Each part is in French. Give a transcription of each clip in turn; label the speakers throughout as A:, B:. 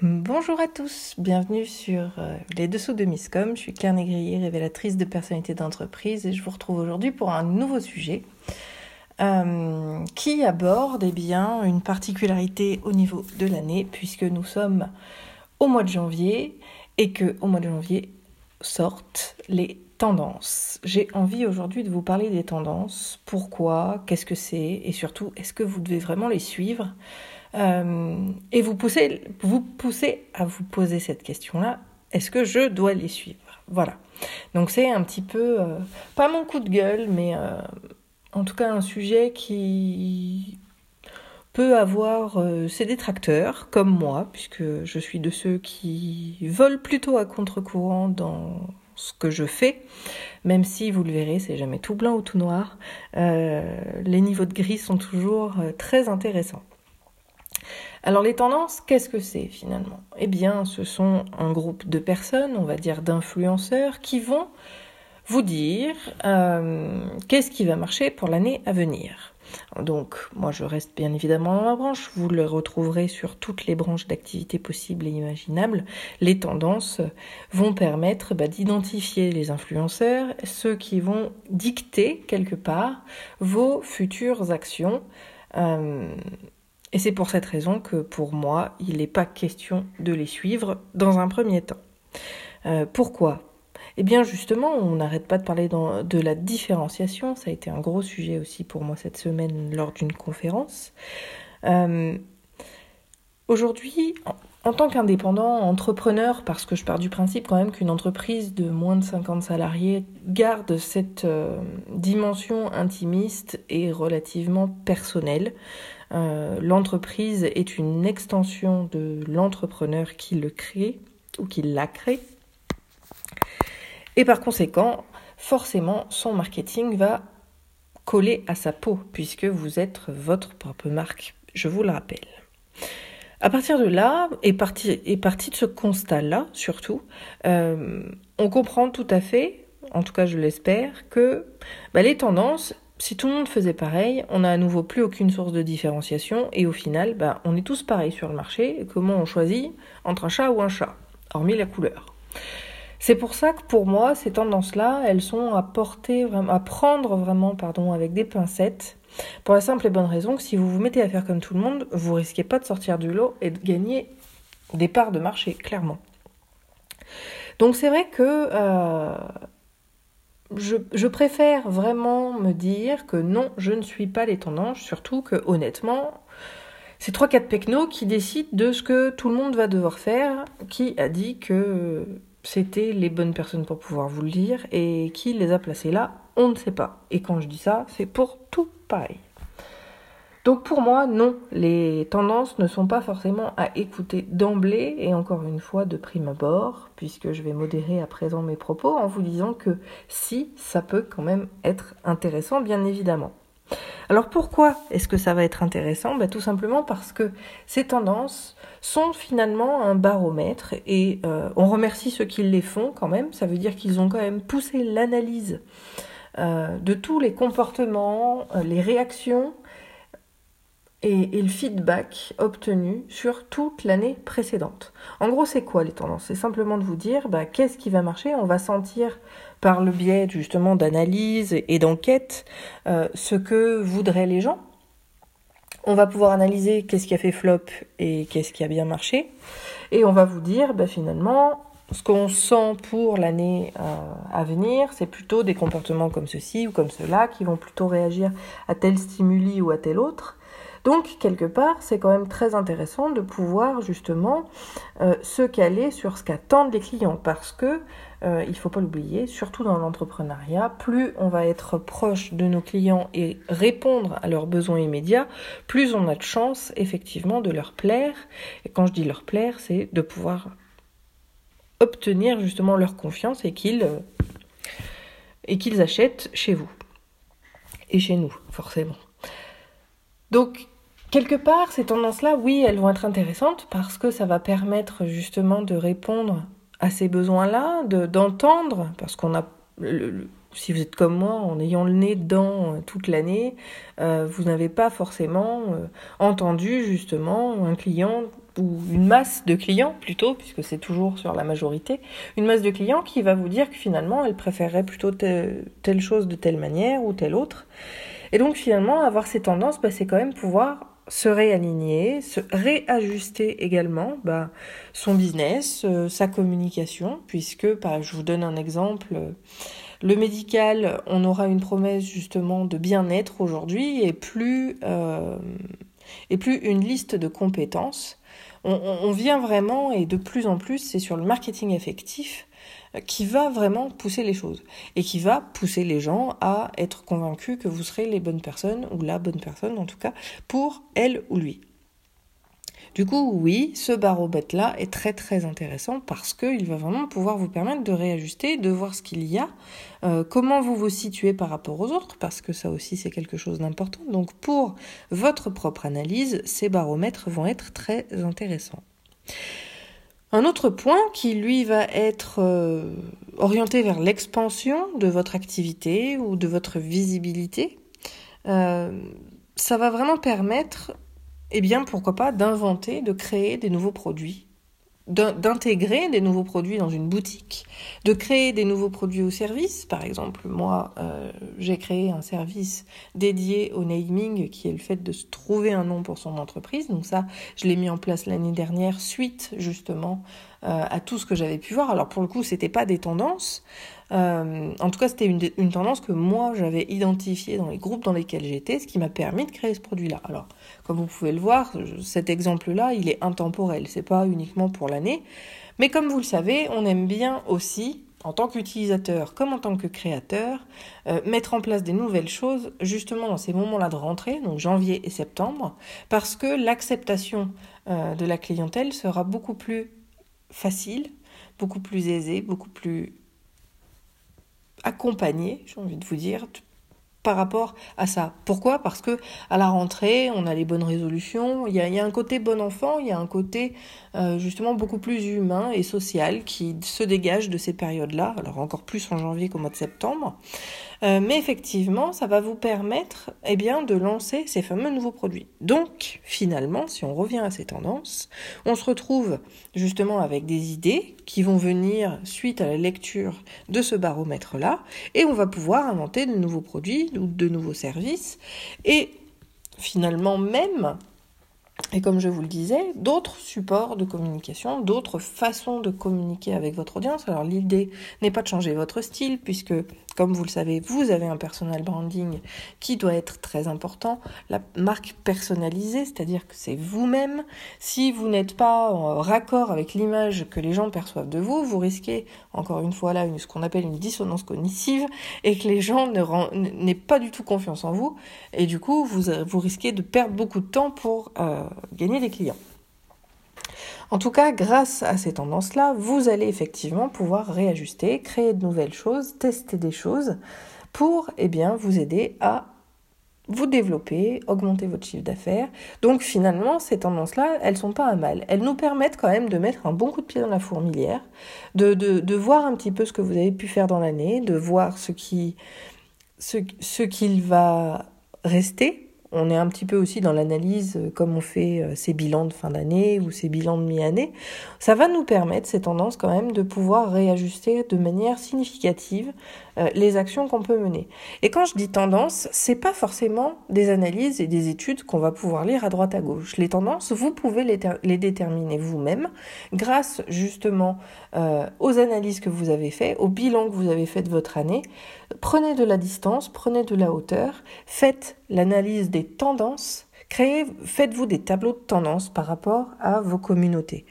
A: Bonjour à tous, bienvenue sur euh, les dessous de Miscom. Je suis Carnet révélatrice de personnalité d'entreprise et je vous retrouve aujourd'hui pour un nouveau sujet euh, qui aborde eh bien, une particularité au niveau de l'année puisque nous sommes au mois de janvier et que au mois de janvier sortent les tendances. J'ai envie aujourd'hui de vous parler des tendances, pourquoi, qu'est-ce que c'est? Et surtout est-ce que vous devez vraiment les suivre? Euh, et vous poussez, vous poussez à vous poser cette question-là, est-ce que je dois les suivre? Voilà. Donc c'est un petit peu, euh, pas mon coup de gueule, mais euh, en tout cas un sujet qui peut avoir ses détracteurs, comme moi, puisque je suis de ceux qui volent plutôt à contre-courant dans ce que je fais, même si vous le verrez, c'est jamais tout blanc ou tout noir. les niveaux de gris sont toujours très intéressants. Alors les tendances, qu'est-ce que c'est finalement? Eh bien, ce sont un groupe de personnes, on va dire d'influenceurs, qui vont vous dire euh, qu'est-ce qui va marcher pour l'année à venir. Donc, moi, je reste bien évidemment dans ma branche. Vous le retrouverez sur toutes les branches d'activité possibles et imaginables. Les tendances vont permettre bah, d'identifier les influenceurs, ceux qui vont dicter quelque part vos futures actions. Euh, et c'est pour cette raison que pour moi, il n'est pas question de les suivre dans un premier temps. Euh, pourquoi? Eh bien justement, on n'arrête pas de parler de la différenciation, ça a été un gros sujet aussi pour moi cette semaine lors d'une conférence. Euh, aujourd'hui, en, tant qu'indépendant, entrepreneur, parce que je pars du principe quand même qu'une entreprise de moins de 50 salariés garde cette euh, dimension intimiste et relativement personnelle. Euh, l'entreprise est une extension de l'entrepreneur qui le crée ou qui l'a créé. Et par conséquent, forcément, son marketing va coller à sa peau, puisque vous êtes votre propre marque, je vous le rappelle. À partir de là, et parti, de ce constat-là, surtout, euh, on comprend tout à fait, en tout cas je l'espère, que bah, les tendances, si tout le monde faisait pareil, on n'a à nouveau plus aucune source de différenciation et au final, bah, on est tous pareils sur le marché. comment on choisit entre un chat ou un chat, hormis la couleur C'est pour ça que pour moi, ces tendances-là, elles sont à porter, à prendre vraiment, pardon, avec des pincettes. Pour la simple et bonne raison que si vous vous mettez à faire comme tout le monde, vous risquez pas de sortir du lot et de gagner des parts de marché, clairement. Donc c'est vrai que euh, je, préfère vraiment me dire que non, je ne suis pas les tendances, surtout que honnêtement, c'est 3-4 pecnos qui décident de ce que tout le monde va devoir faire, qui a dit que c'était les bonnes personnes pour pouvoir vous le dire, et qui les a placés là, on ne sait pas. Et quand je dis ça, c'est pour tout pareil. Donc pour moi, non, les tendances ne sont pas forcément à écouter d'emblée et encore une fois de prime abord, puisque je vais modérer à présent mes propos en vous disant que si, ça peut quand même être intéressant, bien évidemment. Alors pourquoi est-ce que ça va être intéressant? Ben, Tout simplement parce que ces tendances sont finalement un baromètre et euh, on remercie ceux qui les font quand même, ça veut dire qu'ils ont quand même poussé l'analyse euh, de tous les comportements, euh, les réactions et, le feedback obtenu sur toute l'année précédente. En gros, c'est quoi les tendances? C'est simplement de vous dire bah, qu'est-ce qui va marcher? On va sentir par le biais justement d'analyse et d'enquête euh, ce que voudraient les gens. On va pouvoir analyser qu'est-ce qui a fait flop et qu'est-ce qui a bien marché. Et on va vous dire bah, finalement ce qu'on sent pour l'année euh, à venir, c'est plutôt des comportements comme ceci ou comme cela qui vont plutôt réagir à tel stimuli ou à tel autre. Donc, quelque part, c'est quand même très intéressant de pouvoir justement euh, se caler sur ce qu'attendent les clients parce que euh, il ne faut pas l'oublier, surtout dans l'entrepreneuriat, plus on va être proche de nos clients et répondre à leurs besoins immédiats, plus on a de chance effectivement de leur plaire. Et quand je dis leur plaire, c'est de pouvoir obtenir justement leur confiance et qu'ils euh, et qu'ils achètent chez vous et chez nous forcément. Donc Quelque part, ces tendances-là, oui, elles vont être intéressantes parce que ça va permettre justement de répondre à ces besoins-là, de d'entendre, parce qu'on a, si vous êtes comme moi, en ayant le nez dedans euh, toute l'année, euh, vous n'avez pas forcément entendu justement un client ou une masse de clients plutôt, puisque c'est toujours sur la majorité, une masse de clients qui va vous dire que finalement elle préférerait plutôt telle, chose de telle manière ou telle autre. Et donc finalement, avoir ces tendances, bah, c'est quand même pouvoir se réaligner, se réajuster également bah, son business, euh, sa communication, puisque, par, je vous donne un exemple, le médical, on aura une promesse justement de bien-être aujourd'hui et plus, euh, et plus une liste de compétences. On, vient vraiment, et de plus en plus, c'est sur le marketing effectif euh, qui va vraiment pousser les choses et qui va pousser les gens à être convaincus que vous serez les bonnes personnes, ou la bonne personne en tout cas, pour elle ou lui. Du coup, oui, ce baromètre-là est très très intéressant parce qu'il va vraiment pouvoir vous permettre de réajuster, de voir ce qu'il y a, euh, comment vous vous situez par rapport aux autres, parce que ça aussi c'est quelque chose d'important. Donc pour votre propre analyse, ces baromètres vont être très intéressants. Un autre point qui, lui, va être euh, orienté vers l'expansion de votre activité ou de votre visibilité, euh, ça va vraiment permettre eh bien, pourquoi pas d'inventer, de créer des nouveaux produits, d'intégrer des nouveaux produits dans une boutique, de créer des nouveaux produits ou services. Par exemple, moi, euh, j'ai créé un service dédié au naming, qui est le fait de se trouver un nom pour son entreprise. Donc ça, je l'ai mis en place l'année dernière, suite justement euh, à tout ce que j'avais pu voir. Alors pour le coup, c'était pas des tendances. Euh, en tout cas, c'était une, tendance que moi j'avais identifiée dans les groupes dans lesquels j'étais, ce qui m'a permis de créer ce produit-là. Alors, comme vous pouvez le voir, cet exemple-là, il est intemporel. C'est pas uniquement pour l'année, mais comme vous le savez, on aime bien aussi en tant qu'utilisateur comme en tant que créateur, euh, mettre en place des nouvelles choses justement dans ces moments-là de rentrée, donc janvier et septembre, parce que l'acceptation euh, de la clientèle sera beaucoup plus facile, beaucoup plus aisée, beaucoup plus accompagné, j'ai envie de vous dire, par rapport à ça. Pourquoi? Parce que à la rentrée, on a les bonnes résolutions. Il y a, un côté bon enfant, il y a un côté euh, justement beaucoup plus humain et social qui se dégage de ces périodes-là. Alors encore plus en janvier qu'au mois de septembre. Euh, mais effectivement, ça va vous permettre eh bien, de lancer ces fameux nouveaux produits. Donc, finalement, si on revient à ces tendances, on se retrouve justement avec des idées qui vont venir suite à la lecture de ce baromètre-là, et on va pouvoir inventer de nouveaux produits de nouveaux services. Et finalement, même et comme je vous le disais, d'autres supports de communication, d'autres façons de communiquer avec votre audience. Alors l'idée n'est pas de changer votre style, puisque comme vous le savez, vous avez un personal branding qui doit être très important. La marque personnalisée, c'est-à-dire que c'est vous-même. Si vous n'êtes pas en raccord avec l'image que les gens perçoivent de vous, vous risquez, encore une fois là, ce qu'on appelle une dissonance cognitive et que les gens n'aient pas du tout confiance en vous. Et du coup, vous, vous risquez de perdre beaucoup de temps pour euh, gagner des clients. En tout cas, grâce à ces tendances-là, vous allez effectivement pouvoir réajuster, créer de nouvelles choses, tester des choses pour eh bien, vous aider à vous développer, augmenter votre chiffre d'affaires. Donc finalement, ces tendances-là, elles sont pas à mal. Elles nous permettent quand même de mettre un bon coup de pied dans la fourmilière, de, voir un petit peu ce que vous avez pu faire dans l'année, de voir ce qui ce qu'il va rester on est un petit peu aussi dans l'analyse, euh, comme on fait euh, ces bilans de fin d'année ou ces bilans de mi-année. Ça va nous permettre, ces tendances quand même, de pouvoir réajuster de manière significative euh, les actions qu'on peut mener. Et quand je dis tendance, c'est pas forcément des analyses et des études qu'on va pouvoir lire à droite à gauche. Les tendances, vous pouvez les, déterminer vous-même grâce justement aux analyses que vous avez fait, au bilan que vous avez fait de votre année. Prenez de la distance, prenez de la hauteur, faites l'analyse des tendances, créez, faites-vous des tableaux de tendances par rapport à vos communautés.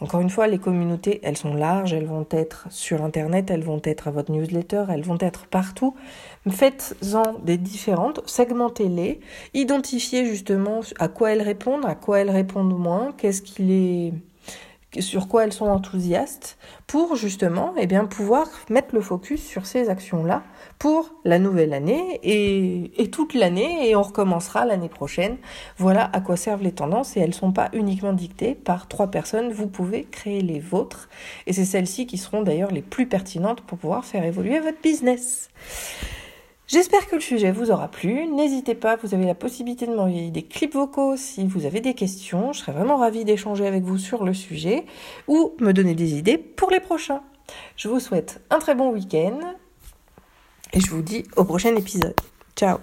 A: Encore une fois, les communautés, elles sont larges, elles vont être sur Internet, elles vont être à votre newsletter, elles vont être partout. Faites-en des différentes, segmentez-les, identifiez justement à quoi elles répondent, à quoi elles répondent moins, qu'est-ce qui les sur quoi elles sont enthousiastes pour justement eh bien, pouvoir mettre le focus sur ces actions-là pour la nouvelle année et, et toute l'année et on recommencera l'année prochaine. Voilà à quoi servent les tendances et elles ne sont pas uniquement dictées par trois personnes, vous pouvez créer les vôtres et c'est celles-ci qui seront d'ailleurs les plus pertinentes pour pouvoir faire évoluer votre business. J'espère que le sujet vous aura plu. N'hésitez pas, vous avez la possibilité de m'envoyer des clips vocaux si vous avez des questions. Je serais vraiment ravie d'échanger avec vous sur le sujet ou me donner des idées pour les prochains. Je vous souhaite un très bon week-end et je vous dis au prochain épisode. Ciao